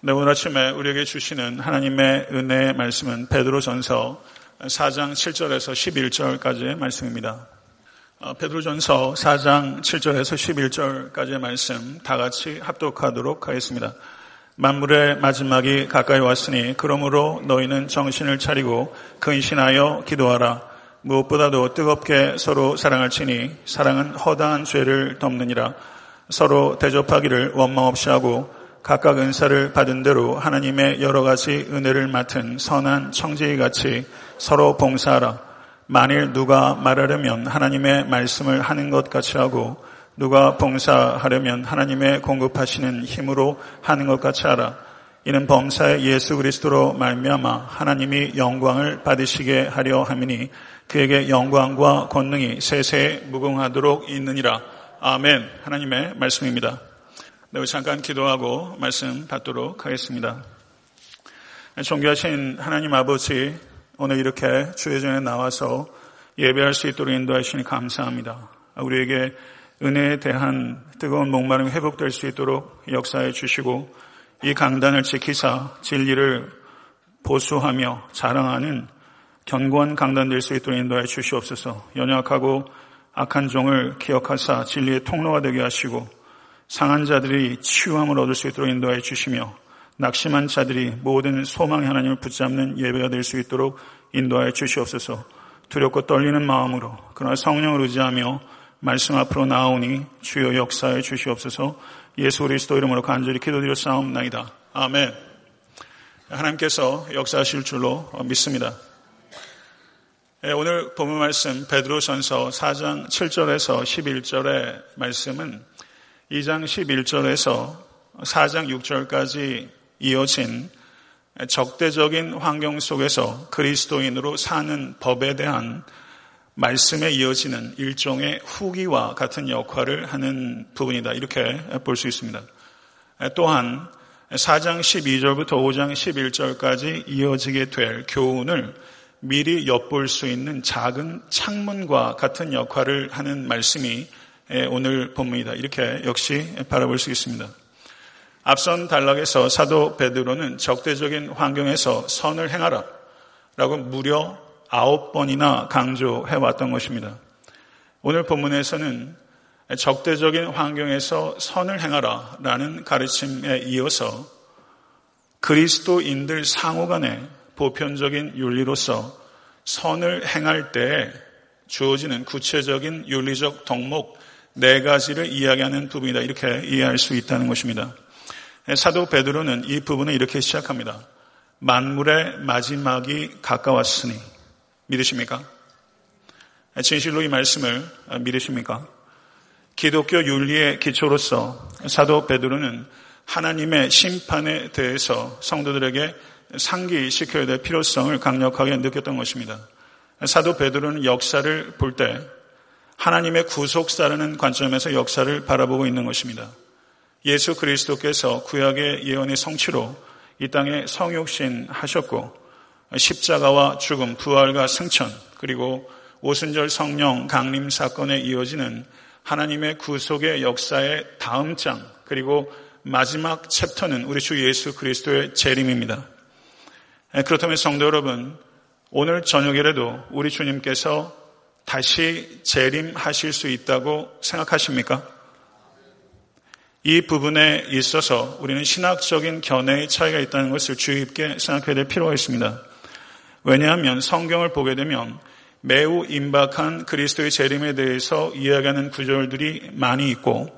네, 오늘 아침에 우리에게 주시는 하나님의 은혜의 말씀은 베드로전서 4장 7절에서 11절까지의 말씀입니다. 어, 베드로전서 4장 7절에서 11절까지의 말씀 다 같이 합독하도록 하겠습니다. 만물의 마지막이 가까이 왔으니 그러므로 너희는 정신을 차리고 근신하여 기도하라. 무엇보다도 뜨겁게 서로 사랑할지니 사랑은 허다한 죄를 덮느니라. 서로 대접하기를 원망 없이 하고 각각 은사를 받은 대로 하나님의 여러 가지 은혜를 맡은 선한 청지기 같이 서로 봉사하라. 만일 누가 말하려면 하나님의 말씀을 하는 것 같이 하고 누가 봉사하려면 하나님의 공급하시는 힘으로 하는 것 같이 하라. 이는 범사의 예수 그리스도로 말미암아 하나님이 영광을 받으시게 하려 함이니 그에게 영광과 권능이 세세 무궁하도록 있느니라. 아멘. 하나님의 말씀입니다. 네, 잠깐 기도하고 말씀 받도록 하겠습니다. 존귀하신 하나님 아버지, 오늘 이렇게 주의 전에 나와서 예배할 수 있도록 인도하시니 감사합니다. 우리에게 은혜에 대한 뜨거운 목마름이 회복될 수 있도록 역사해 주시고 이 강단을 지키사 진리를 보수하며 자랑하는 견고한 강단 될 수 있도록 인도해 주시옵소서 연약하고 악한 종을 기억하사 진리의 통로가 되게 하시고 상한 자들이 치유함을 얻을 수 있도록 인도해 주시며 낙심한 자들이 모든 소망의 하나님을 붙잡는 예배가 될 수 있도록 인도하여 주시옵소서 두렵고 떨리는 마음으로 그러나 성령을 의지하며 말씀 앞으로 나오니 주여 역사해 주시옵소서 예수 그리스도 이름으로 간절히 기도드려 싸움나이다. 아멘. 하나님께서 역사하실 줄로 믿습니다. 예, 오늘 본문 말씀 베드로전서 4장 7절에서 11절의 말씀은 2장 11절에서 4장 6절까지 이어진 적대적인 환경 속에서 그리스도인으로 사는 법에 대한 말씀에 이어지는 일종의 후기와 같은 역할을 하는 부분이다. 이렇게 볼 수 있습니다. 또한 4장 12절부터 5장 11절까지 이어지게 될 교훈을 미리 엿볼 수 있는 작은 창문과 같은 역할을 하는 말씀이 예, 오늘 본문이다. 이렇게 역시 바라볼 수 있습니다. 앞선 단락에서 사도 베드로는 적대적인 환경에서 선을 행하라 라고 무려 아홉 번이나 강조해 왔던 것입니다. 오늘 본문에서는 적대적인 환경에서 선을 행하라 라는 가르침에 이어서 그리스도인들 상호 간의 보편적인 윤리로서 선을 행할 때 주어지는 구체적인 윤리적 덕목 네 가지를 이야기하는 부분이다. 이렇게 이해할 수 있다는 것입니다. 사도 베드로는 이 부분을 이렇게 시작합니다. 만물의 마지막이 가까웠으니 믿으십니까? 진실로 이 말씀을 믿으십니까? 기독교 윤리의 기초로서 사도 베드로는 하나님의 심판에 대해서 성도들에게 상기시켜야 될 필요성을 강력하게 느꼈던 것입니다. 사도 베드로는 역사를 볼 때 하나님의 구속사라는 관점에서 역사를 바라보고 있는 것입니다. 예수 그리스도께서 구약의 예언의 성취로 이 땅에 성육신 하셨고 십자가와 죽음, 부활과 승천, 그리고 오순절 성령 강림 사건에 이어지는 하나님의 구속의 역사의 다음 장, 그리고 마지막 챕터는 우리 주 예수 그리스도의 재림입니다. 그렇다면 성도 여러분, 오늘 저녁에라도 우리 주님께서 다시 재림하실 수 있다고 생각하십니까? 이 부분에 있어서 우리는 신학적인 견해의 차이가 있다는 것을 주의 깊게 생각해야 될 필요가 있습니다. 왜냐하면 성경을 보게 되면 매우 임박한 그리스도의 재림에 대해서 이야기하는 구절들이 많이 있고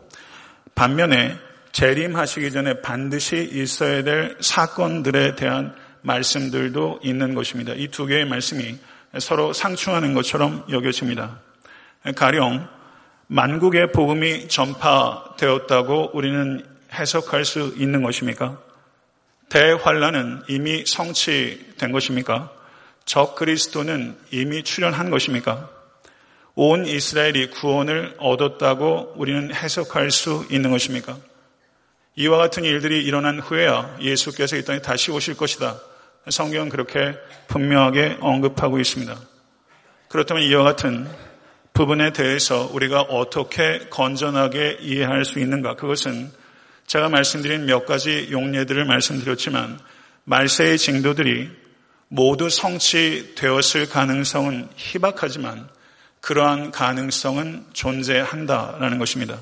반면에 재림하시기 전에 반드시 있어야 될 사건들에 대한 말씀들도 있는 것입니다. 이 두 개의 말씀이 서로 상충하는 것처럼 여겨집니다. 가령 만국의 복음이 전파되었다고 우리는 해석할 수 있는 것입니까? 대환란은 이미 성취된 것입니까? 적 그리스도는 이미 출현한 것입니까? 온 이스라엘이 구원을 얻었다고 우리는 해석할 수 있는 것입니까? 이와 같은 일들이 일어난 후에야 예수께서 이 땅에 다시 오실 것이다. 성경은 그렇게 분명하게 언급하고 있습니다. 그렇다면 이와 같은 부분에 대해서 우리가 어떻게 건전하게 이해할 수 있는가? 그것은 제가 말씀드린 몇 가지 용례들을 말씀드렸지만 말세의 징도들이 모두 성취되었을 가능성은 희박하지만 그러한 가능성은 존재한다라는 것입니다.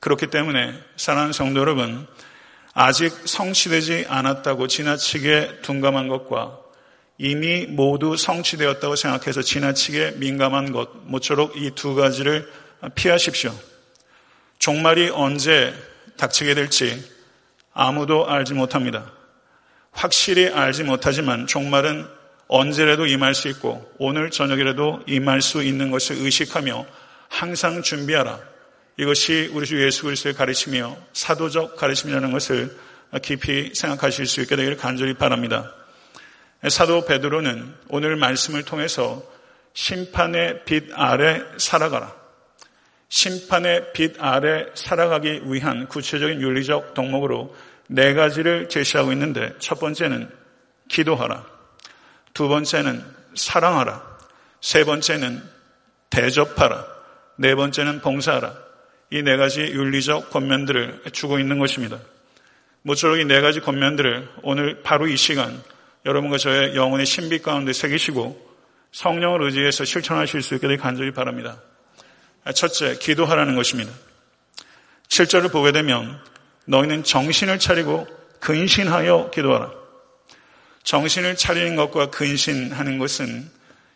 그렇기 때문에 사랑하는 성도 여러분, 아직 성취되지 않았다고 지나치게 둔감한 것과 이미 모두 성취되었다고 생각해서 지나치게 민감한 것, 모쪼록 이 두 가지를 피하십시오. 종말이 언제 닥치게 될지 아무도 알지 못합니다. 확실히 알지 못하지만 종말은 언제라도 임할 수 있고 오늘 저녁이라도 임할 수 있는 것을 의식하며 항상 준비하라. 이것이 우리 주 예수 그리스도의 가르침이요 사도적 가르침이라는 것을 깊이 생각하실 수 있게 되기를 간절히 바랍니다. 사도 베드로는 오늘 말씀을 통해서 심판의 빛 아래 살아가라. 심판의 빛 아래 살아가기 위한 구체적인 윤리적 덕목으로 네 가지를 제시하고 있는데 첫 번째는 기도하라. 두 번째는 사랑하라. 세 번째는 대접하라. 네 번째는 봉사하라. 이 네 가지 윤리적 권면들을 주고 있는 것입니다. 모쪼록 이 네 가지 권면들을 오늘 바로 이 시간 여러분과 저의 영혼의 신비 가운데 새기시고 성령을 의지해서 실천하실 수 있게 되길 간절히 바랍니다. 첫째, 기도하라는 것입니다. 7절을 보게 되면 너희는 정신을 차리고 근신하여 기도하라. 정신을 차리는 것과 근신하는 것은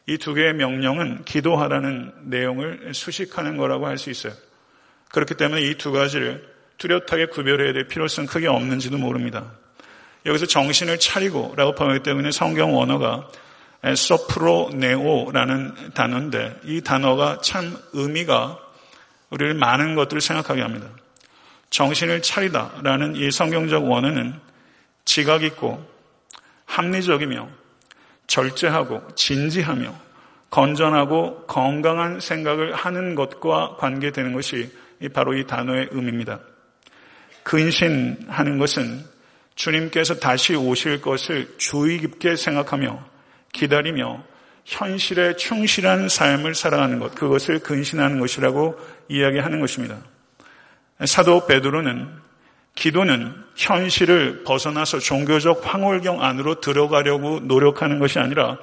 이 두 개의 명령은 기도하라는 내용을 수식하는 거라고 할 수 있어요. 그렇기 때문에 이 두 가지를 뚜렷하게 구별해야 될 필요성은 크게 없는지도 모릅니다. 여기서 정신을 차리고 라고 표현하기 때문에 성경 원어가 소프로네오라는 단어인데 이 단어가 참 의미가 우리를 많은 것들을 생각하게 합니다. 정신을 차리다라는 이 성경적 원어는 지각 있고 합리적이며 절제하고 진지하며 건전하고 건강한 생각을 하는 것과 관계되는 것이 바로 이 단어의 의미입니다. 근신하는 것은 주님께서 다시 오실 것을 주의 깊게 생각하며 기다리며 현실에 충실한 삶을 살아가는 것, 그것을 근신하는 것이라고 이야기하는 것입니다. 사도 베드로는 기도는 현실을 벗어나서 종교적 황홀경 안으로 들어가려고 노력하는 것이 아니라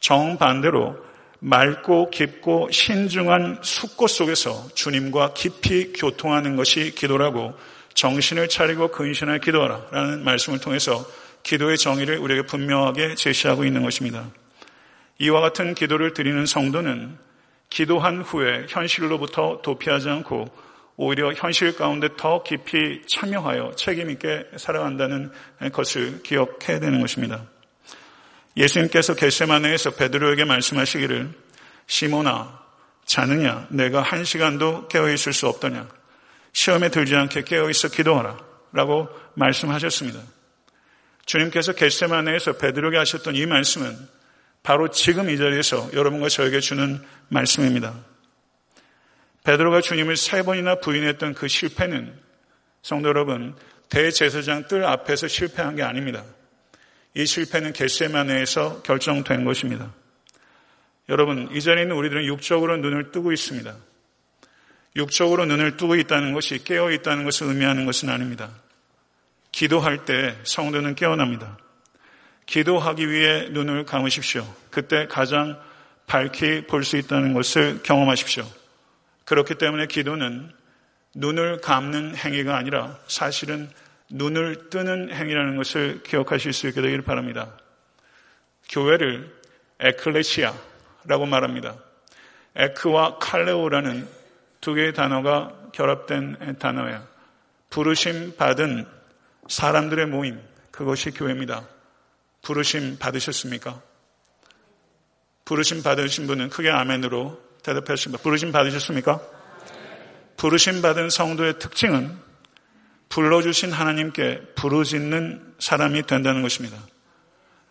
정반대로 맑고 깊고 신중한 숙고 속에서 주님과 깊이 교통하는 것이 기도라고 정신을 차리고 근신하여 기도하라 라는 말씀을 통해서 기도의 정의를 우리에게 분명하게 제시하고 있는 것입니다. 이와 같은 기도를 드리는 성도는 기도한 후에 현실로부터 도피하지 않고 오히려 현실 가운데 더 깊이 참여하여 책임있게 살아간다는 것을 기억해야 되는 것입니다. 예수님께서 겟세마네에서 베드로에게 말씀하시기를 시모나 자느냐 내가 한 시간도 깨어 있을 수 없더냐 시험에 들지 않게 깨어 있어 기도하라 라고 말씀하셨습니다. 주님께서 겟세마네에서 베드로에게 하셨던 이 말씀은 바로 지금 이 자리에서 여러분과 저에게 주는 말씀입니다. 베드로가 주님을 세 번이나 부인했던 그 실패는 성도 여러분 대제사장 뜰 앞에서 실패한 게 아닙니다. 이 실패는 겟세마네에서 결정된 것입니다. 여러분 이전에 있는 우리들은 육적으로 눈을 뜨고 있습니다. 육적으로 눈을 뜨고 있다는 것이 깨어 있다는 것을 의미하는 것은 아닙니다. 기도할 때 성도는 깨어납니다. 기도하기 위해 눈을 감으십시오. 그때 가장 밝히 볼 수 있다는 것을 경험하십시오. 그렇기 때문에 기도는 눈을 감는 행위가 아니라 사실은 눈을 뜨는 행위라는 것을 기억하실 수 있게 되기를 바랍니다. 교회를 에클레시아라고 말합니다. 에크와 칼레오라는 두 개의 단어가 결합된 단어예요. 부르심 받은 사람들의 모임, 그것이 교회입니다. 부르심 받으셨습니까? 부르심 받으신 분은 크게 아멘으로 대답하십니다. 부르심 받으셨습니까? 부르심 받은 성도의 특징은 불러주신 하나님께 부르짖는 사람이 된다는 것입니다.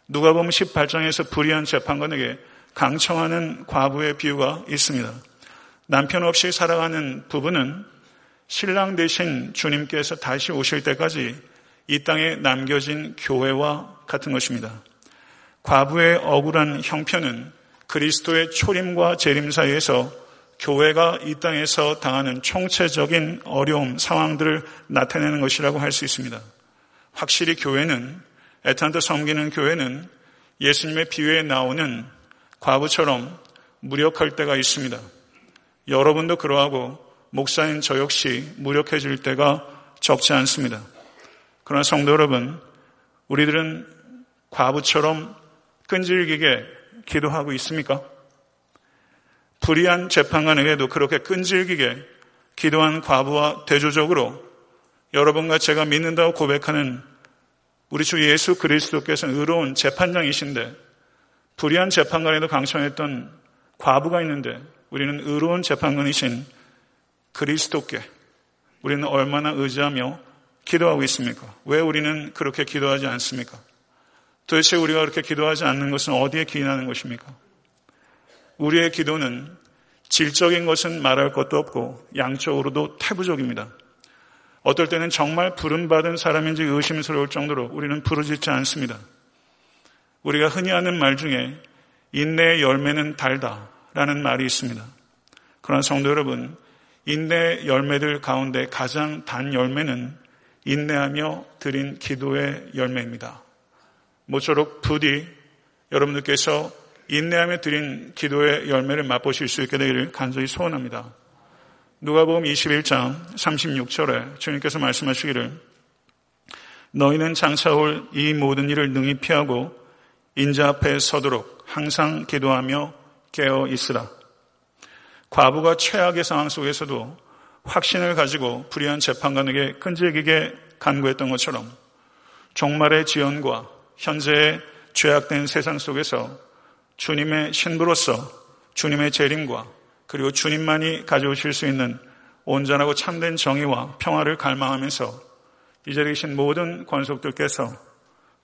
누가 보면 18장에서 불의한 재판관에게 강청하는 과부의 비유가 있습니다. 남편 없이 살아가는 부부는 신랑 대신 주님께서 다시 오실 때까지 이 땅에 남겨진 교회와 같은 것입니다. 과부의 억울한 형편은 그리스도의 초림과 재림 사이에서 교회가 이 땅에서 당하는 총체적인 어려움, 상황들을 나타내는 것이라고 할 수 있습니다. 확실히 교회는, 애탄트 섬기는 교회는 예수님의 비유에 나오는 과부처럼 무력할 때가 있습니다. 여러분도 그러하고 목사인 저 역시 무력해질 때가 적지 않습니다. 그러나 성도 여러분, 우리들은 과부처럼 끈질기게 기도하고 있습니까? 불의한 재판관에게도 그렇게 끈질기게 기도한 과부와 대조적으로 여러분과 제가 믿는다고 고백하는 우리 주 예수 그리스도께서는 의로운 재판장이신데 불의한 재판관에도 강청했던 과부가 있는데 우리는 의로운 재판관이신 그리스도께 우리는 얼마나 의지하며 기도하고 있습니까? 왜 우리는 그렇게 기도하지 않습니까? 도대체 우리가 그렇게 기도하지 않는 것은 어디에 기인하는 것입니까? 우리의 기도는 질적인 것은 말할 것도 없고 양적으로도 태부적입니다. 어떨 때는 정말 부름받은 사람인지 의심스러울 정도로 우리는 부르짖지 않습니다. 우리가 흔히 하는 말 중에 인내의 열매는 달다 라는 말이 있습니다. 그러나 성도 여러분, 인내 열매들 가운데 가장 단 열매는 인내하며 드린 기도의 열매입니다. 모쪼록 부디 여러분들께서 인내하며 드린 기도의 열매를 맛보실 수 있게 되기를 간절히 소원합니다. 누가복음 21장 36절에 주님께서 말씀하시기를 너희는 장차 올 이 모든 일을 능히 피하고 인자 앞에 서도록 항상 기도하며 깨어 있으라. 과부가 최악의 상황 속에서도 확신을 가지고 불의한 재판관에게 끈질기게 간구했던 것처럼 종말의 지연과 현재의 죄악된 세상 속에서 주님의 신부로서 주님의 재림과 그리고 주님만이 가져오실 수 있는 온전하고 참된 정의와 평화를 갈망하면서 이 자리에 계신 모든 권속들께서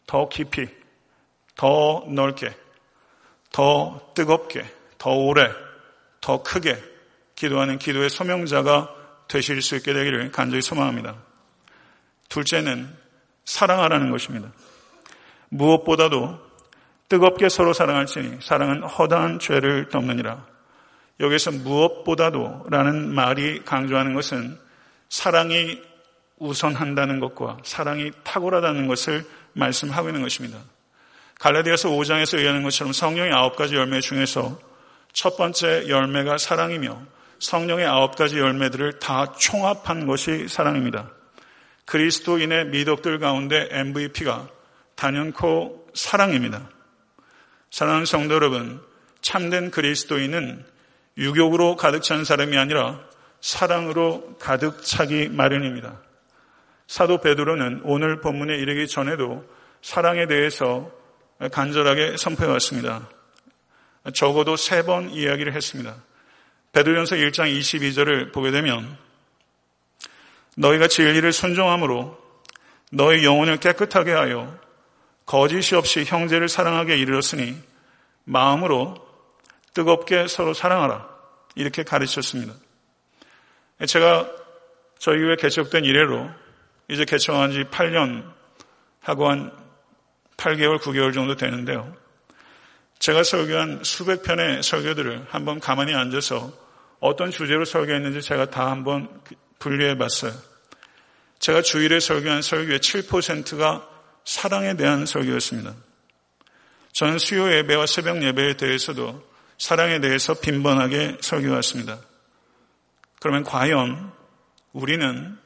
더 깊이, 더 넓게, 더 뜨겁게, 더 오래, 더 크게 기도하는 기도의 소명자가 되실 수 있게 되기를 간절히 소망합니다. 둘째는 사랑하라는 것입니다. 무엇보다도 뜨겁게 서로 사랑할지니 사랑은 허다한 죄를 덮느니라. 여기서 무엇보다도 라는 말이 강조하는 것은 사랑이 우선한다는 것과 사랑이 탁월하다는 것을 말씀하고 있는 것입니다. 갈라디아서 5장에서 얘기하는 것처럼 성령의 아홉 가지 열매 중에서 첫 번째 열매가 사랑이며 성령의 아홉 가지 열매들을 다 총합한 것이 사랑입니다. 그리스도인의 미덕들 가운데 MVP가 단연코 사랑입니다. 사랑하는 성도 여러분, 참된 그리스도인은 유욕으로 가득 찬 사람이 아니라 사랑으로 가득 차기 마련입니다. 사도 베드로는 오늘 본문에 이르기 전에도 사랑에 대해서 간절하게 선포해 왔습니다. 적어도 세 번 이야기를 했습니다. 베드로전서 1장 22절을 보게 되면 너희가 진리를 순종함으로 너희 영혼을 깨끗하게 하여 거짓이 없이 형제를 사랑하게 이르렀으니 마음으로 뜨겁게 서로 사랑하라. 이렇게 가르쳤습니다. 제가 저희 교회 개척된 이래로 이제 개척한 지 8년 하고 한 8개월, 9개월 정도 되는데요. 제가 설교한 수백 편의 설교들을 한번 가만히 앉아서 어떤 주제로 설교했는지 제가 다 한번 분류해 봤어요. 제가 주일에 설교한 설교의 7%가 사랑에 대한 설교였습니다. 저는 수요 예배와 새벽 예배에 대해서도 사랑에 대해서 빈번하게 설교했습니다. 그러면 과연 우리는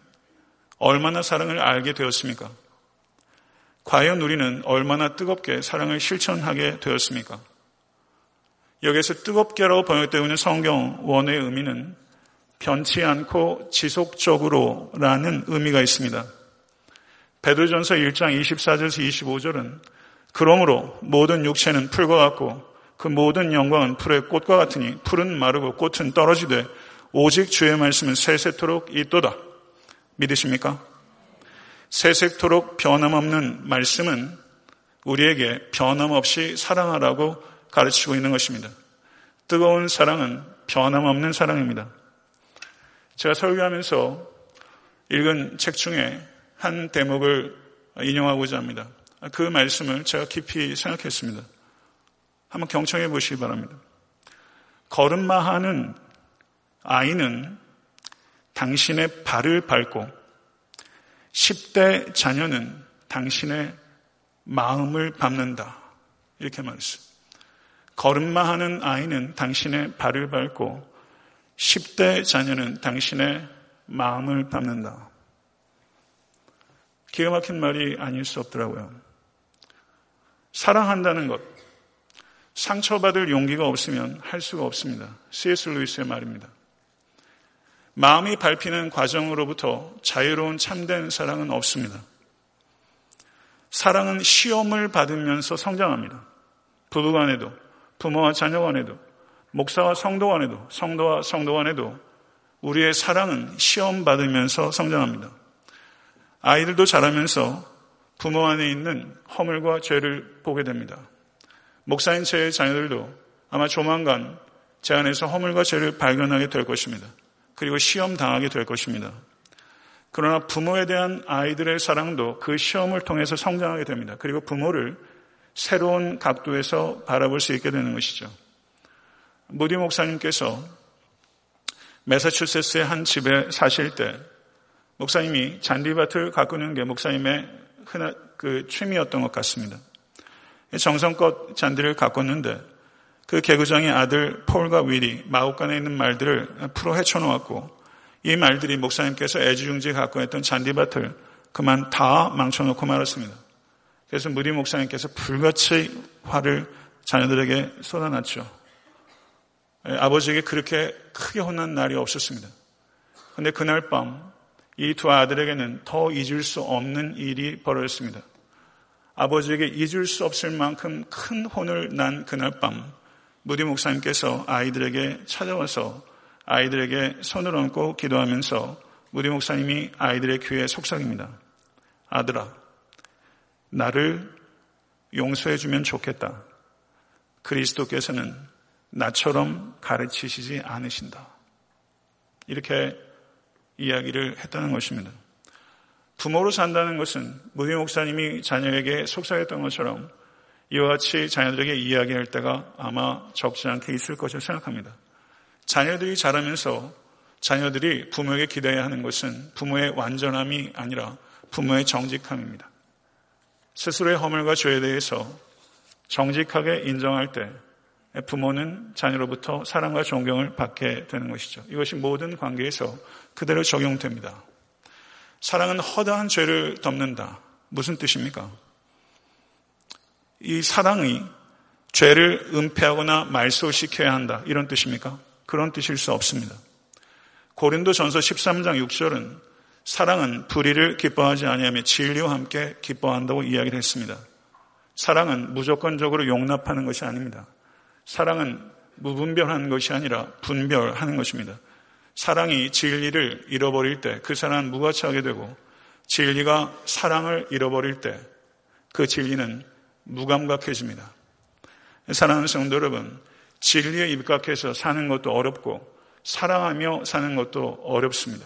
얼마나 사랑을 알게 되었습니까? 과연 우리는 얼마나 뜨겁게 사랑을 실천하게 되었습니까? 여기에서 뜨겁게라고 번역되어 있는 성경 원의 의미는 변치 않고 지속적으로라는 의미가 있습니다. 베드로전서 1장 24절에서 25절은 그러므로 모든 육체는 풀과 같고 그 모든 영광은 풀의 꽃과 같으니 풀은 마르고 꽃은 떨어지되 오직 주의 말씀은 새색토록 있도다. 믿으십니까? 새색토록 변함없는 말씀은 우리에게 변함없이 사랑하라고 가르치고 있는 것입니다. 뜨거운 사랑은 변함없는 사랑입니다. 제가 설교하면서 읽은 책 중에 한 대목을 인용하고자 합니다. 그 말씀을 제가 깊이 생각했습니다. 한번 경청해 보시기 바랍니다. 걸음마하는 아이는 당신의 발을 밟고 10대 자녀는 당신의 마음을 밟는다. 이렇게 말했어요. 걸음마 하는 아이는 당신의 발을 밟고 10대 자녀는 당신의 마음을 밟는다. 기가 막힌 말이 아닐 수 없더라고요. 사랑한다는 것, 상처받을 용기가 없으면 할 수가 없습니다. C.S. 루이스의 말입니다. 마음이 밟히는 과정으로부터 자유로운 참된 사랑은 없습니다. 사랑은 시험을 받으면서 성장합니다. 부부 간에도, 부모와 자녀 간에도, 목사와 성도 간에도, 성도와 성도 간에도 우리의 사랑은 시험 받으면서 성장합니다. 아이들도 자라면서 부모 안에 있는 허물과 죄를 보게 됩니다. 목사인 제 자녀들도 아마 조만간 제 안에서 허물과 죄를 발견하게 될 것입니다. 그리고 시험 당하게 될 것입니다. 그러나 부모에 대한 아이들의 사랑도 그 시험을 통해서 성장하게 됩니다. 그리고 부모를 새로운 각도에서 바라볼 수 있게 되는 것이죠. 무디 목사님께서 메사추세츠의 한 집에 사실 때 목사님이 잔디밭을 가꾸는 게 목사님의 흔한 그 취미였던 것 같습니다. 정성껏 잔디를 가꿨는데 그 개구장의 아들 폴과 윌이 마곡간에 있는 말들을 풀어 헤쳐놓았고 이 말들이 목사님께서 애지중지 갖고 있던 잔디밭을 그만 다 망쳐놓고 말았습니다. 그래서 무리 목사님께서 불같이 화를 자녀들에게 쏟아놨죠. 예, 아버지에게 그렇게 크게 혼난 날이 없었습니다. 그런데 그날 밤 이 두 아들에게는 더 잊을 수 없는 일이 벌어졌습니다. 아버지에게 잊을 수 없을 만큼 큰 혼을 난 그날 밤 무디 목사님께서 아이들에게 찾아와서 아이들에게 손을 얹고 기도하면서 무디 목사님이 아이들의 귀에 속삭입니다. 아들아, 나를 용서해주면 좋겠다. 그리스도께서는 나처럼 가르치시지 않으신다. 이렇게 이야기를 했다는 것입니다. 부모로 산다는 것은 무디 목사님이 자녀에게 속삭였던 것처럼 이와 같이 자녀들에게 이야기할 때가 아마 적지 않게 있을 것을 생각합니다. 자녀들이 자라면서 자녀들이 부모에게 기대해야 하는 것은 부모의 완전함이 아니라 부모의 정직함입니다. 스스로의 허물과 죄에 대해서 정직하게 인정할 때 부모는 자녀로부터 사랑과 존경을 받게 되는 것이죠. 이것이 모든 관계에서 그대로 적용됩니다. 사랑은 허다한 죄를 덮는다. 무슨 뜻입니까? 이 사랑이 죄를 은폐하거나 말소시켜야 한다. 이런 뜻입니까? 그런 뜻일 수 없습니다. 고린도 전서 13장 6절은 사랑은 불의를 기뻐하지 아니하며 진리와 함께 기뻐한다고 이야기를 했습니다. 사랑은 무조건적으로 용납하는 것이 아닙니다. 사랑은 무분별한 것이 아니라 분별하는 것입니다. 사랑이 진리를 잃어버릴 때 그 사랑은 무가치하게 되고 진리가 사랑을 잃어버릴 때 그 진리는 무감각해집니다. 사랑하는 성도 여러분, 진리에 입각해서 사는 것도 어렵고 사랑하며 사는 것도 어렵습니다.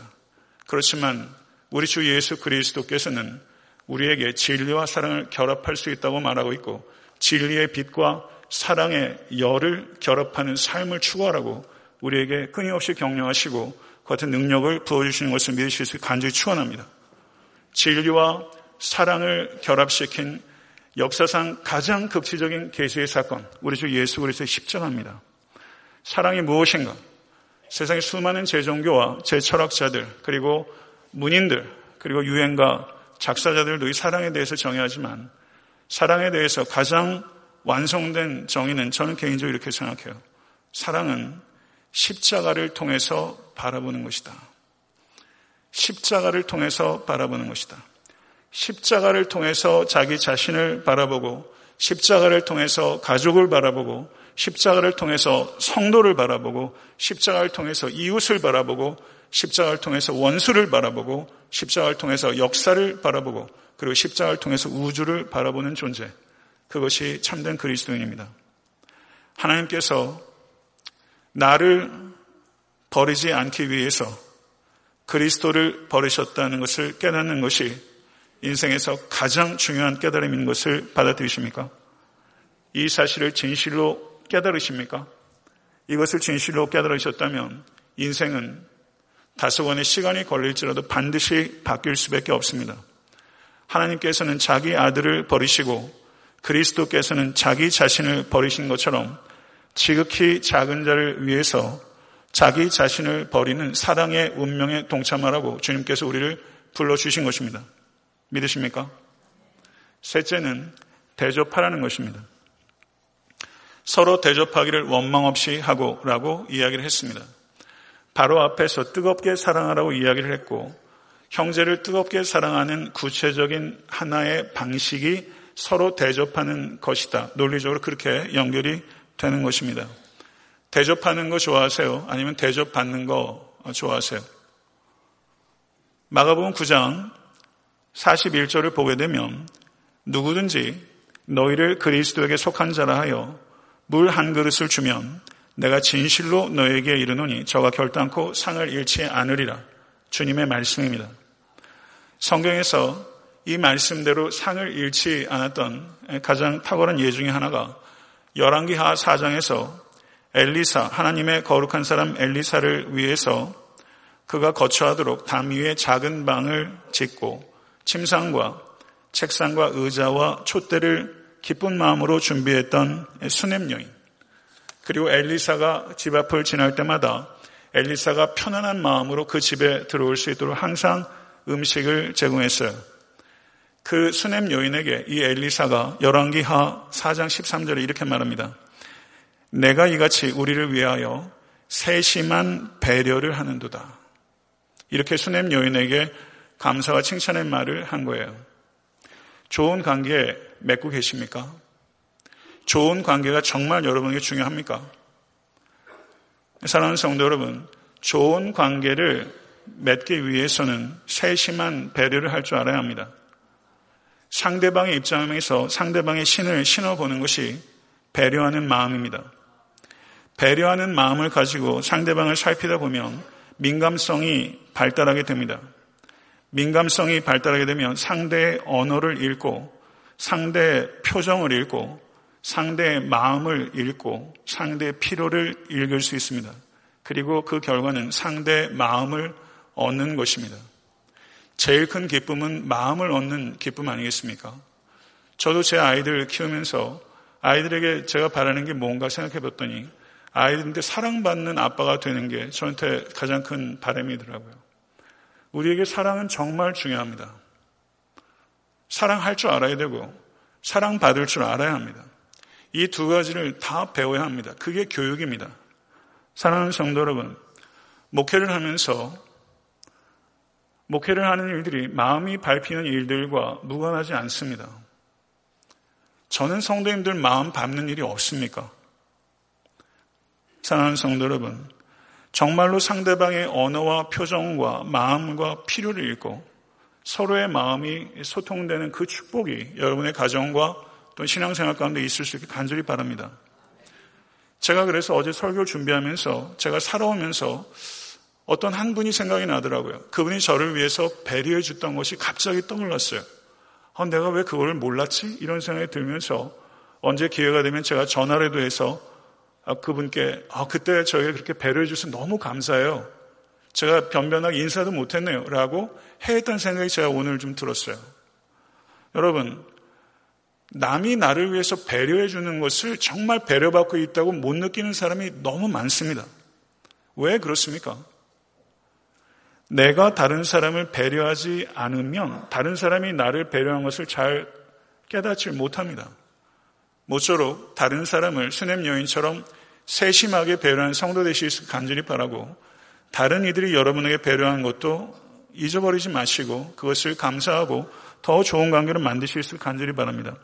그렇지만 우리 주 예수 그리스도께서는 우리에게 진리와 사랑을 결합할 수 있다고 말하고 있고 진리의 빛과 사랑의 열을 결합하는 삶을 추구하라고 우리에게 끊임없이 격려하시고 그 같은 능력을 부어주시는 것을 믿으실 수 간절히 축원합니다. 진리와 사랑을 결합시킨 역사상 가장 극치적인 계수의 사건, 우리 주 예수 그리스도의 십자가입니다. 사랑이 무엇인가? 세상의 수많은 제종교와 제철학자들, 그리고 문인들, 그리고 유행가, 작사자들도 이 사랑에 대해서 정의하지만 사랑에 대해서 가장 완성된 정의는 저는 개인적으로 이렇게 생각해요. 사랑은 십자가를 통해서 바라보는 것이다. 십자가를 통해서 바라보는 것이다. 십자가를 통해서 자기 자신을 바라보고 십자가를 통해서 가족을 바라보고 십자가를 통해서 성도를 바라보고 십자가를 통해서 이웃을 바라보고 십자가를 통해서 원수를 바라보고 십자가를 통해서 역사를 바라보고 그리고 십자가를 통해서 우주를 바라보는 존재. 그것이 참된 그리스도인입니다. 하나님께서 나를 버리지 않기 위해서 그리스도를 버리셨다는 것을 깨닫는 것이 인생에서 가장 중요한 깨달음인 것을 받아들이십니까? 이 사실을 진실로 깨달으십니까? 이것을 진실로 깨달으셨다면 인생은 다소간의 시간이 걸릴지라도 반드시 바뀔 수밖에 없습니다. 하나님께서는 자기 아들을 버리시고 그리스도께서는 자기 자신을 버리신 것처럼 지극히 작은 자를 위해서 자기 자신을 버리는 사랑의 운명에 동참하라고 주님께서 우리를 불러주신 것입니다. 믿으십니까? 셋째는 대접하라는 것입니다. 서로 대접하기를 원망 없이 하고 라고 이야기를 했습니다. 바로 앞에서 뜨겁게 사랑하라고 이야기를 했고 형제를 뜨겁게 사랑하는 구체적인 하나의 방식이 서로 대접하는 것이다. 논리적으로 그렇게 연결이 되는 것입니다. 대접하는 거 좋아하세요? 아니면 대접받는 거 좋아하세요? 마가복음 9장 41절을 보게 되면 누구든지 너희를 그리스도에게 속한 자라 하여 물 한 그릇을 주면 내가 진실로 너에게 이르노니 저가 결단코 상을 잃지 않으리라. 주님의 말씀입니다. 성경에서 이 말씀대로 상을 잃지 않았던 가장 탁월한 예 중에 하나가 열왕기하 4장에서 엘리사 하나님의 거룩한 사람 엘리사를 위해서 그가 거처하도록 담 위에 작은 방을 짓고 침상과 책상과 의자와 촛대를 기쁜 마음으로 준비했던 수냄 여인 그리고 엘리사가 집 앞을 지날 때마다 엘리사가 편안한 마음으로 그 집에 들어올 수 있도록 항상 음식을 제공했어요. 그 수냄 여인에게 이 엘리사가 열왕기하 4장 13절에 이렇게 말합니다. 내가 이같이 우리를 위하여 세심한 배려를 하는도다. 이렇게 수냄 여인에게 감사와 칭찬의 말을 한 거예요. 좋은 관계 맺고 계십니까? 좋은 관계가 정말 여러분에게 중요합니까? 사랑하는 성도 여러분, 좋은 관계를 맺기 위해서는 세심한 배려를 할 줄 알아야 합니다. 상대방의 입장에서 상대방의 신을 신어보는 것이 배려하는 마음입니다. 배려하는 마음을 가지고 상대방을 살피다 보면 민감성이 발달하게 됩니다. 민감성이 발달하게 되면 상대의 언어를 읽고 상대의 표정을 읽고 상대의 마음을 읽고 상대의 필요를 읽을 수 있습니다. 그리고 그 결과는 상대의 마음을 얻는 것입니다. 제일 큰 기쁨은 마음을 얻는 기쁨 아니겠습니까? 저도 제 아이들 키우면서 아이들에게 제가 바라는 게 뭔가 생각해 봤더니 아이들한테 사랑받는 아빠가 되는 게 저한테 가장 큰 바람이더라고요. 우리에게 사랑은 정말 중요합니다. 사랑할 줄 알아야 되고 사랑받을 줄 알아야 합니다. 이 두 가지를 다 배워야 합니다. 그게 교육입니다. 사랑하는 성도 여러분, 목회를 하면서 목회를 하는 일들이 마음이 밟히는 일들과 무관하지 않습니다. 저는 성도님들 마음 밟는 일이 없습니까? 사랑하는 성도 여러분, 정말로 상대방의 언어와 표정과 마음과 필요를 읽고 서로의 마음이 소통되는 그 축복이 여러분의 가정과 또 신앙생활 가운데 있을 수 있게 간절히 바랍니다. 제가 그래서 어제 설교를 준비하면서 제가 살아오면서 어떤 한 분이 생각이 나더라고요. 그분이 저를 위해서 배려해 줬던 것이 갑자기 떠올랐어요. 아, 내가 왜 그걸 몰랐지? 이런 생각이 들면서 언제 기회가 되면 제가 전화라도 해서 아, 그분께 아, 그때 저에게 그렇게 배려해 주셔서 너무 감사해요. 제가 변변하게 인사도 못했네요. 라고 해했던 생각이 제가 오늘 좀 들었어요. 여러분, 남이 나를 위해서 배려해 주는 것을 정말 배려받고 있다고 못 느끼는 사람이 너무 많습니다. 왜 그렇습니까? 내가 다른 사람을 배려하지 않으면 다른 사람이 나를 배려한 것을 잘 깨닫지 못합니다. 모쪼록 다른 사람을 수냄 여인처럼 세심하게 배려한 성도 수 간절히 바라고 다른 이들이 여러분에게 배려한 것도 잊어버리지 마시고 그것을 감사하고 더 좋은 관계를 만드실 수 간절히 바랍니다.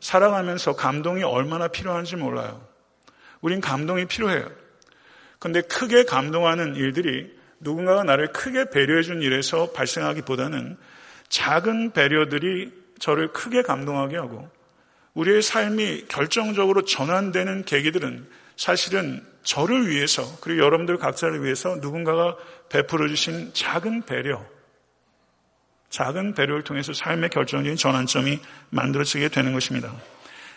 살아가면서 감동이 얼마나 필요한지 몰라요. 우린 감동이 필요해요. 근데 크게 감동하는 일들이 누군가가 나를 크게 배려해 준 일에서 발생하기보다는 작은 배려들이 저를 크게 감동하게 하고 우리의 삶이 결정적으로 전환되는 계기들은 사실은 저를 위해서 그리고 여러분들 각자를 위해서 누군가가 베풀어 주신 작은 배려, 작은 배려를 통해서 삶의 결정적인 전환점이 만들어지게 되는 것입니다.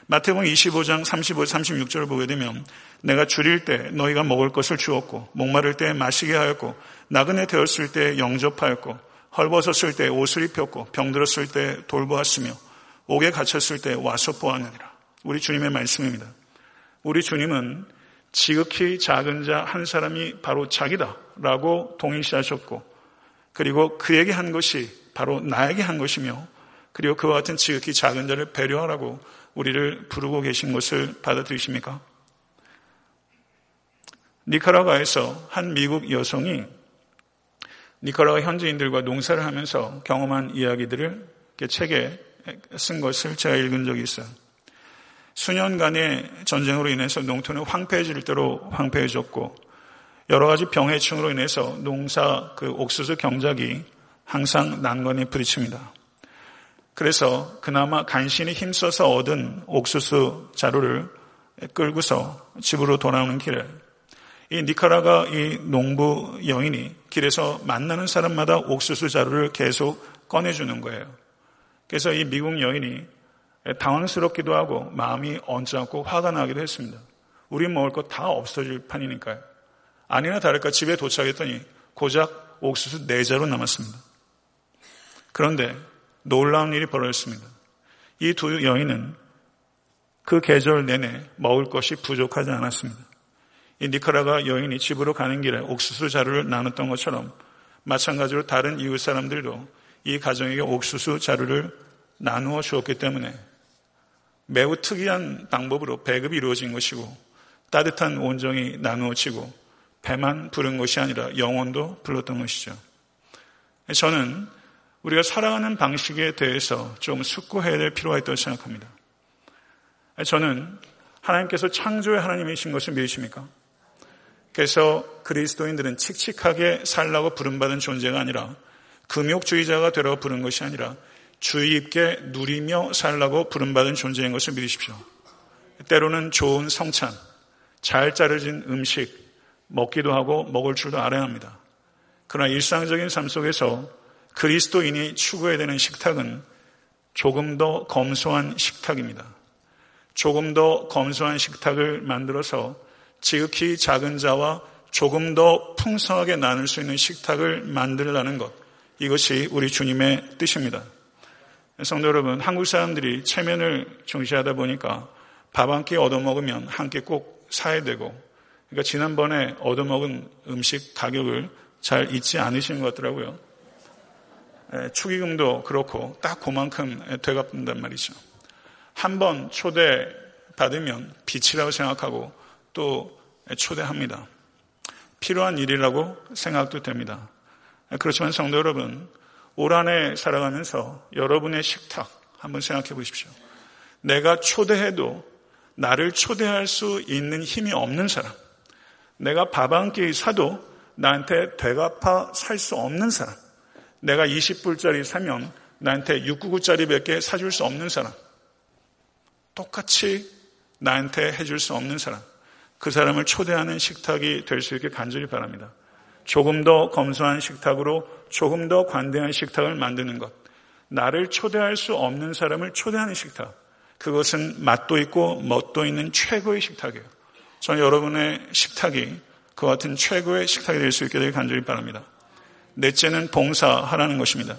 마태복음 25장 35, 36절을 보게 되면 내가 줄일 때 너희가 먹을 것을 주었고 목마를 때 마시게 하였고 나그네 되었을 때 영접하였고 헐벗었을 때 옷을 입혔고 병들었을 때 돌보았으며 옥에 갇혔을 때 와서 보았느니라. 우리 주님의 말씀입니다. 우리 주님은 지극히 작은 자 한 사람이 바로 자기다라고 동의시하셨고 그리고 그에게 한 것이 바로 나에게 한 것이며 그리고 그와 같은 지극히 작은 자를 배려하라고 우리를 부르고 계신 것을 받아들이십니까? 니카라과에서 한 미국 여성이 니카라과 현지인들과 농사를 하면서 경험한 이야기들을 책에 쓴 것을 제가 읽은 적이 있어요. 수년간의 전쟁으로 인해서 농토는 황폐해질 대로 황폐해졌고 여러 가지 병해충으로 인해서 농사 그 옥수수 경작이 항상 난관에 부딪힙니다. 그래서 그나마 간신히 힘써서 얻은 옥수수 자루를 끌고서 집으로 돌아오는 길에 이 니카라가 이 농부 여인이 길에서 만나는 사람마다 옥수수 자루를 계속 꺼내주는 거예요. 그래서 이 미국 여인이 당황스럽기도 하고 마음이 언짢고 화가 나기도 했습니다. 우리 먹을 거다 없어질 판이니까요. 아니나 다를까 집에 도착했더니 고작 옥수수 4자루 남았습니다. 그런데 놀라운 일이 벌어졌습니다. 이 두 여인은 그 계절 내내 먹을 것이 부족하지 않았습니다. 이 니카라가 여인이 집으로 가는 길에 옥수수 자루를 나눴던 것처럼 마찬가지로 다른 이웃 사람들도 이 가정에게 옥수수 자루를 나누어 주었기 때문에 매우 특이한 방법으로 배급이 이루어진 것이고 따뜻한 온정이 나누어지고 배만 부른 것이 아니라 영혼도 불렀던 것이죠. 저는 우리가 살아가는 방식에 대해서 좀 숙고해야 될 필요가 있다고 생각합니다. 저는 하나님께서 창조의 하나님이신 것을 믿으십니까? 그래서 그리스도인들은 칙칙하게 살라고 부름받은 존재가 아니라 금욕주의자가 되라고 부른 것이 아니라 주의 있게 누리며 살라고 부름받은 존재인 것을 믿으십시오. 때로는 좋은 성찬, 잘 자르진 음식, 먹기도 하고 먹을 줄도 알아야 합니다. 그러나 일상적인 삶 속에서 그리스도인이 추구해야 되는 식탁은 조금 더 검소한 식탁입니다. 조금 더 검소한 식탁을 만들어서 지극히 작은 자와 조금 더 풍성하게 나눌 수 있는 식탁을 만들라는 것. 이것이 우리 주님의 뜻입니다. 성도 여러분, 한국 사람들이 체면을 중시하다 보니까 밥 한 끼 얻어먹으면 한 끼 꼭 사야 되고, 그러니까 지난번에 얻어먹은 음식 가격을 잘 잊지 않으시는 것 같더라고요. 축의금도 그렇고 딱 그만큼 되갚는단 말이죠. 한 번 초대 받으면 빛이라고 생각하고 또 초대합니다. 필요한 일이라고 생각도 됩니다. 그렇지만 성도 여러분, 올 한해 살아가면서 여러분의 식탁 한번 생각해 보십시오. 내가 초대해도 나를 초대할 수 있는 힘이 없는 사람, 내가 밥 한 끼 사도 나한테 되갚아 살 수 없는 사람, 내가 20불짜리 사면 나한테 699짜리밖에 사줄 수 없는 사람, 똑같이 나한테 해줄 수 없는 사람, 그 사람을 초대하는 식탁이 될 수 있게 간절히 바랍니다. 조금 더 검소한 식탁으로 조금 더 관대한 식탁을 만드는 것. 나를 초대할 수 없는 사람을 초대하는 식탁. 그것은 맛도 있고 멋도 있는 최고의 식탁이에요. 저는 여러분의 식탁이 그 같은 최고의 식탁이 될 수 있게 되길 간절히 바랍니다. 넷째는 봉사하라는 것입니다.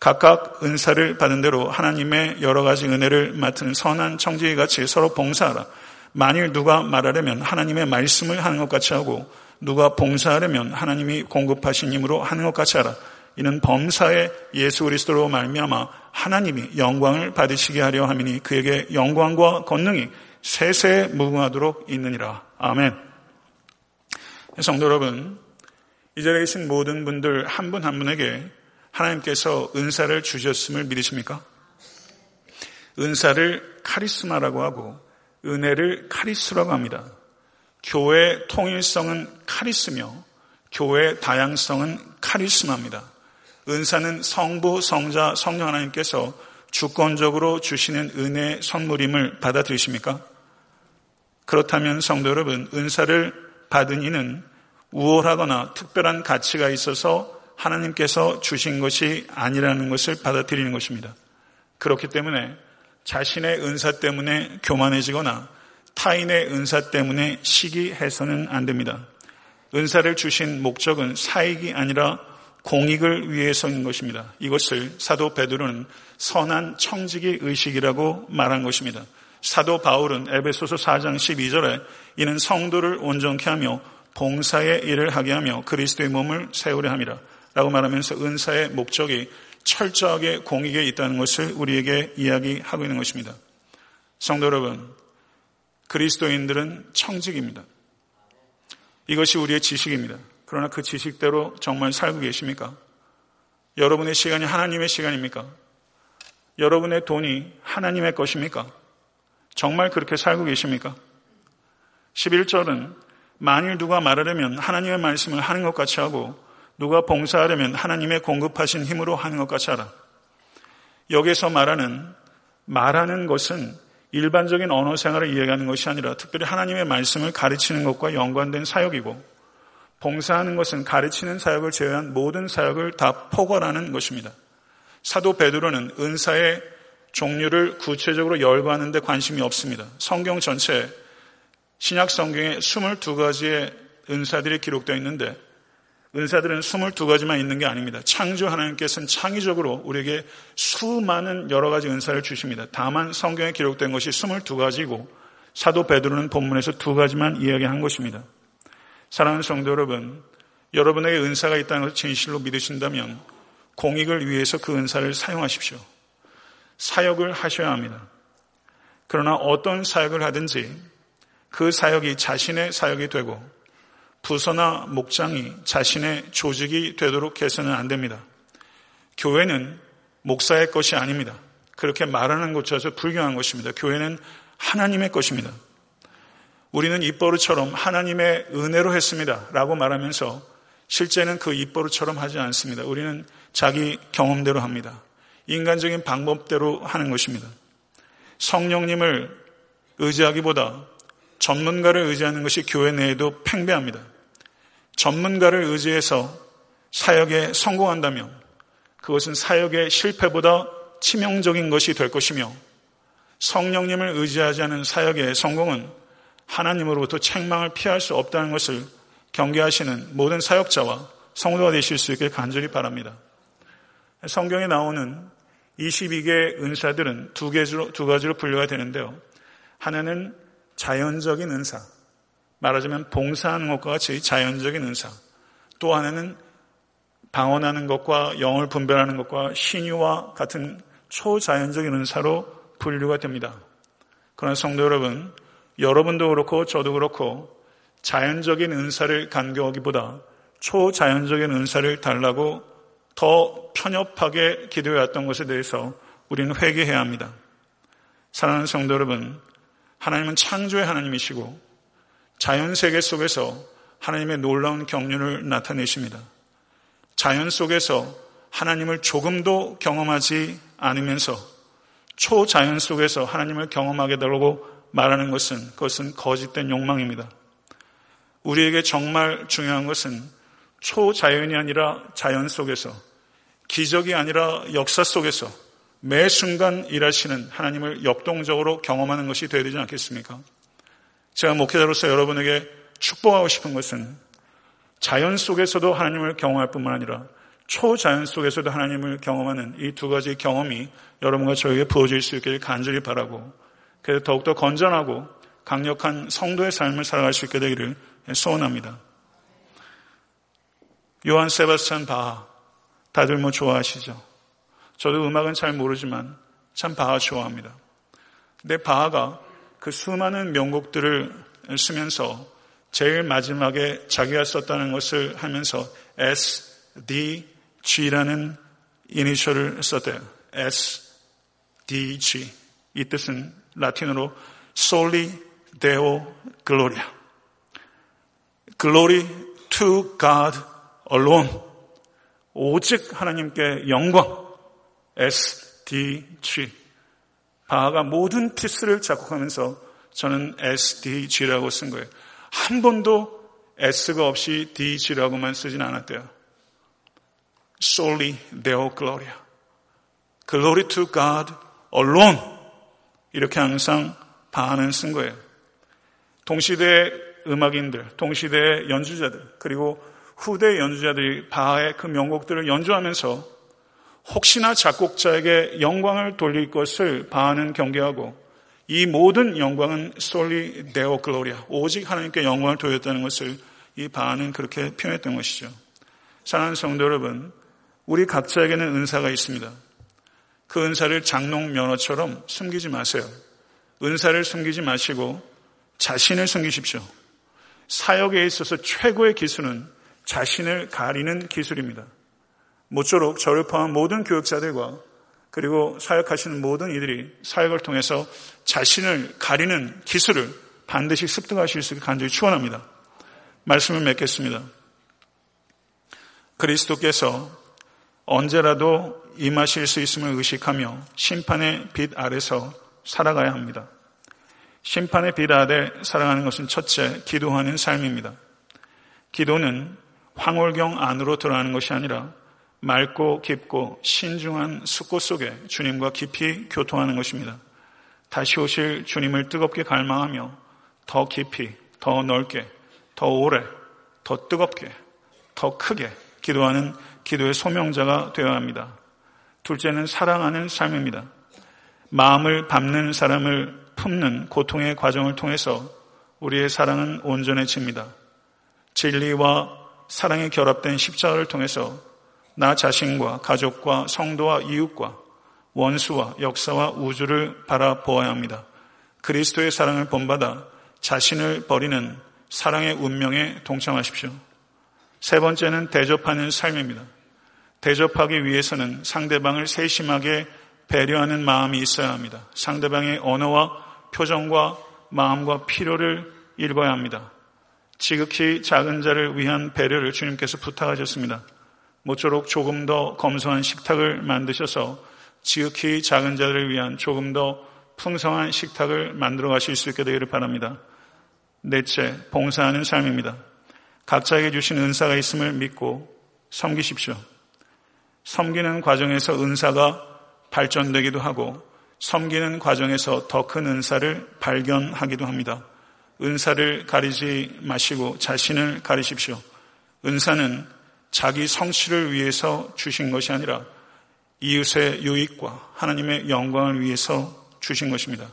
각각 은사를 받은 대로 하나님의 여러 가지 은혜를 맡은 선한 청지기 같이 서로 봉사하라. 만일 누가 말하려면 하나님의 말씀을 하는 것 같이 하고 누가 봉사하려면 하나님이 공급하신 힘으로 하는 것 같이 하라. 이는 범사의 예수 그리스도로 말미암아 하나님이 영광을 받으시게 하려 함이니 그에게 영광과 권능이 세세 무궁하도록 있느니라. 아멘. 성도 여러분, 이 자리에 계신 모든 분들 한 분한 한 분에게 하나님께서 은사를 주셨음을 믿으십니까? 은사를 카리스마라고 하고 은혜를 카리스라고 합니다. 교회 통일성은 카리스며 교회 다양성은 카리스마입니다. 은사는 성부, 성자, 성령 하나님께서 주권적으로 주시는 은혜 선물임을 받아들이십니까? 그렇다면 성도 여러분, 은사를 받은 이는 우월하거나 특별한 가치가 있어서 하나님께서 주신 것이 아니라는 것을 받아들이는 것입니다. 그렇기 때문에 자신의 은사 때문에 교만해지거나 타인의 은사 때문에 시기해서는 안 됩니다. 은사를 주신 목적은 사익이 아니라 공익을 위해서인 것입니다. 이것을 사도 베드로는 선한 청지기 의식이라고 말한 것입니다. 사도 바울은 에베소서 4장 12절에 이는 성도를 온전케 하며 봉사의 일을 하게 하며 그리스도의 몸을 세우려 함이라 라고 말하면서 은사의 목적이 철저하게 공익에 있다는 것을 우리에게 이야기하고 있는 것입니다. 성도 여러분, 그리스도인들은 청직입니다. 이것이 우리의 지식입니다. 그러나 그 지식대로 정말 살고 계십니까? 여러분의 시간이 하나님의 시간입니까? 여러분의 돈이 하나님의 것입니까? 정말 그렇게 살고 계십니까? 11절은 만일 누가 말하려면 하나님의 말씀을 하는 것 같이 하고 누가 봉사하려면 하나님의 공급하신 힘으로 하는 것 같이 하라. 여기서 말하는 말하는 것은 일반적인 언어 생활을 이해하는 것이 아니라 특별히 하나님의 말씀을 가르치는 것과 연관된 사역이고 봉사하는 것은 가르치는 사역을 제외한 모든 사역을 다 포괄하는 것입니다. 사도 베드로는 은사의 종류를 구체적으로 열거하는 데 관심이 없습니다. 성경 전체 신약 성경에 22가지의 은사들이 기록되어 있는데 은사들은 22가지만 있는 게 아닙니다. 창조 하나님께서는 창의적으로 우리에게 수많은 여러 가지 은사를 주십니다. 다만 성경에 기록된 것이 22가지고 사도 베드로는 본문에서 두 가지만 이야기한 것입니다. 사랑하는 성도 여러분, 여러분에게 은사가 있다는 것을 진실로 믿으신다면 공익을 위해서 그 은사를 사용하십시오. 사역을 하셔야 합니다. 그러나 어떤 사역을 하든지 그 사역이 자신의 사역이 되고 부서나 목장이 자신의 조직이 되도록 해서는 안 됩니다. 교회는 목사의 것이 아닙니다. 그렇게 말하는 것조차 불경한 것입니다. 교회는 하나님의 것입니다. 우리는 입버릇처럼 하나님의 은혜로 했습니다. 라고 말하면서 실제는 그 입버릇처럼 하지 않습니다. 우리는 자기 경험대로 합니다. 인간적인 방법대로 하는 것입니다. 성령님을 의지하기보다 전문가를 의지하는 것이 교회 내에도 팽배합니다. 전문가를 의지해서 사역에 성공한다면 그것은 사역의 실패보다 치명적인 것이 될 것이며 성령님을 의지하지 않은 사역의 성공은 하나님으로부터 책망을 피할 수 없다는 것을 경계하시는 모든 사역자와 성도가 되실 수 있길 간절히 바랍니다. 성경에 나오는 22개의 은사들은 두 가지로 분류가 되는데요. 하나는 자연적인 은사, 말하자면 봉사하는 것과 같이 자연적인 은사. 또 하나는 방언하는 것과 영을 분별하는 것과 신유와 같은 초자연적인 은사로 분류가 됩니다. 그러나 성도 여러분, 여러분도 그렇고 저도 그렇고 자연적인 은사를 간교하기보다 초자연적인 은사를 달라고 더 편협하게 기도해왔던 것에 대해서 우리는 회개해야 합니다. 사랑하는 성도 여러분, 하나님은 창조의 하나님이시고 자연 세계 속에서 하나님의 놀라운 경륜을 나타내십니다. 자연 속에서 하나님을 조금도 경험하지 않으면서 초자연 속에서 하나님을 경험하게 되려고 말하는 것은 그것은 거짓된 욕망입니다. 우리에게 정말 중요한 것은 초자연이 아니라 자연 속에서 기적이 아니라 역사 속에서 매 순간 일하시는 하나님을 역동적으로 경험하는 것이 되어야 되지 않겠습니까? 제가 목회자로서 여러분에게 축복하고 싶은 것은 자연 속에서도 하나님을 경험할 뿐만 아니라 초자연 속에서도 하나님을 경험하는 이 두 가지 경험이 여러분과 저에게 부어질 수 있기를 간절히 바라고 그래서 더욱더 건전하고 강력한 성도의 삶을 살아갈 수 있게 되기를 소원합니다. 요한 세바스찬 바하 다들 뭐 좋아하시죠? 저도 음악은 잘 모르지만 참 바하 좋아합니다. 내 바하가 그 수많은 명곡들을 쓰면서 제일 마지막에 자기가 썼다는 것을 하면서 S, D, G라는 이니셜을 썼대요. S, D, G. 이 뜻은 라틴어로 Soli Deo Gloria. Glory to God alone. 오직 하나님께 영광. S, D, G. 바하가 모든 피스를 작곡하면서 저는 SDG라고 쓴 거예요. 한 번도 S가 없이 DG라고만 쓰진 않았대요. Solely Deo Gloria. Glory to God alone. 이렇게 항상 바하는 쓴 거예요. 동시대 음악인들, 동시대 연주자들, 그리고 후대 연주자들이 바하의 그 명곡들을 연주하면서 혹시나 작곡자에게 영광을 돌릴 것을 바하는 경계하고 이 모든 영광은 솔리 데오 글로리아 오직 하나님께 영광을 돌렸다는 것을 이 바하는 그렇게 표현했던 것이죠. 사랑하는 성도 여러분, 우리 각자에게는 은사가 있습니다. 그 은사를 장롱 면허처럼 숨기지 마세요. 은사를 숨기지 마시고 자신을 숨기십시오. 사역에 있어서 최고의 기술은 자신을 가리는 기술입니다. 모쪼록 저를 포함한 모든 교육자들과 그리고 사역하시는 모든 이들이 사역을 통해서 자신을 가리는 기술을 반드시 습득하실 수 있게 간절히 축원합니다. 말씀을 맺겠습니다. 그리스도께서 언제라도 임하실 수 있음을 의식하며 심판의 빛 아래서 살아가야 합니다. 심판의 빛 아래 살아가는 것은 첫째 기도하는 삶입니다. 기도는 황홀경 안으로 들어가는 것이 아니라 맑고 깊고 신중한 숲고 속에 주님과 깊이 교통하는 것입니다. 다시 오실 주님을 뜨겁게 갈망하며 더 깊이, 더 넓게, 더 오래, 더 뜨겁게, 더 크게 기도하는 기도의 소명자가 되어야 합니다. 둘째는 사랑하는 삶입니다. 마음을 밟는 사람을 품는 고통의 과정을 통해서 우리의 사랑은 온전해집니다. 진리와 사랑이 결합된 십자가를 통해서 나 자신과 가족과 성도와 이웃과 원수와 역사와 우주를 바라보아야 합니다. 그리스도의 사랑을 본받아 자신을 버리는 사랑의 운명에 동참하십시오. 세 번째는 대접하는 삶입니다. 대접하기 위해서는 상대방을 세심하게 배려하는 마음이 있어야 합니다. 상대방의 언어와 표정과 마음과 필요를 읽어야 합니다. 지극히 작은 자를 위한 배려를 주님께서 부탁하셨습니다. 모쪼록 조금 더 검소한 식탁을 만드셔서 지극히 작은 자들을 위한 조금 더 풍성한 식탁을 만들어 가실 수 있게 되기를 바랍니다. 넷째, 봉사하는 삶입니다. 각자에게 주신 은사가 있음을 믿고 섬기십시오. 섬기는 과정에서 은사가 발전되기도 하고 섬기는 과정에서 더 큰 은사를 발견하기도 합니다. 은사를 가리지 마시고 자신을 가리십시오. 은사는 자기 성취를 위해서 주신 것이 아니라 이웃의 유익과 하나님의 영광을 위해서 주신 것입니다.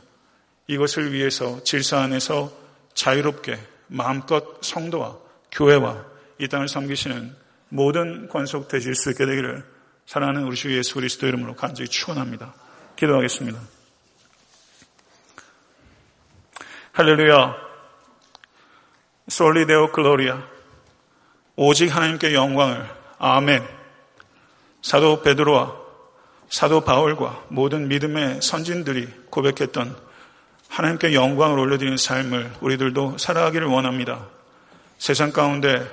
이것을 위해서 질서 안에서 자유롭게 마음껏 성도와 교회와 이 땅을 섬기시는 모든 권속 되실 수 있게 되기를 사랑하는 우리 주 예수 그리스도 이름으로 간절히 축원합니다. 기도하겠습니다. 할렐루야. 솔리데오 글로리아. 오직 하나님께 영광을. 아멘. 사도 베드로와 사도 바울과 모든 믿음의 선진들이 고백했던 하나님께 영광을 올려드리는 삶을 우리들도 살아가기를 원합니다. 세상 가운데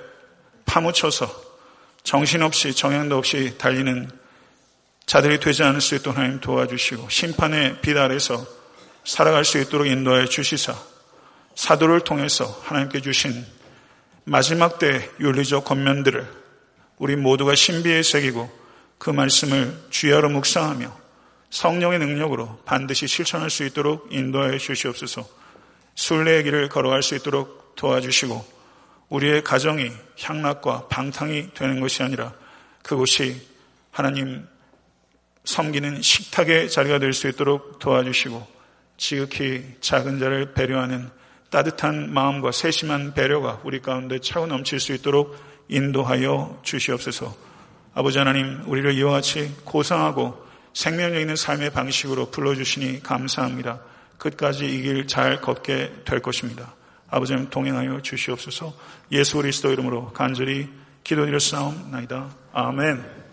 파묻혀서 정신없이 정향도 없이 달리는 자들이 되지 않을 수 있도록 하나님 도와주시고 심판의 빛 아래서 살아갈 수 있도록 인도해 주시사 사도를 통해서 하나님께 주신 마지막 때 윤리적 권면들을 우리 모두가 신비에 새기고 그 말씀을 주야로 묵상하며 성령의 능력으로 반드시 실천할 수 있도록 인도해 주시옵소서. 순례의 길을 걸어갈 수 있도록 도와주시고 우리의 가정이 향락과 방탕이 되는 것이 아니라 그곳이 하나님 섬기는 식탁의 자리가 될 수 있도록 도와주시고 지극히 작은 자를 배려하는 따뜻한 마음과 세심한 배려가 우리 가운데 차고 넘칠 수 있도록 인도하여 주시옵소서. 아버지 하나님, 우리를 이와 같이 고상하고 생명력 있는 삶의 방식으로 불러주시니 감사합니다. 끝까지 이 길 잘 걷게 될 것입니다. 아버지 님 동행하여 주시옵소서. 예수 그리스도 이름으로 간절히 기도드렸사옵나이다. 아멘.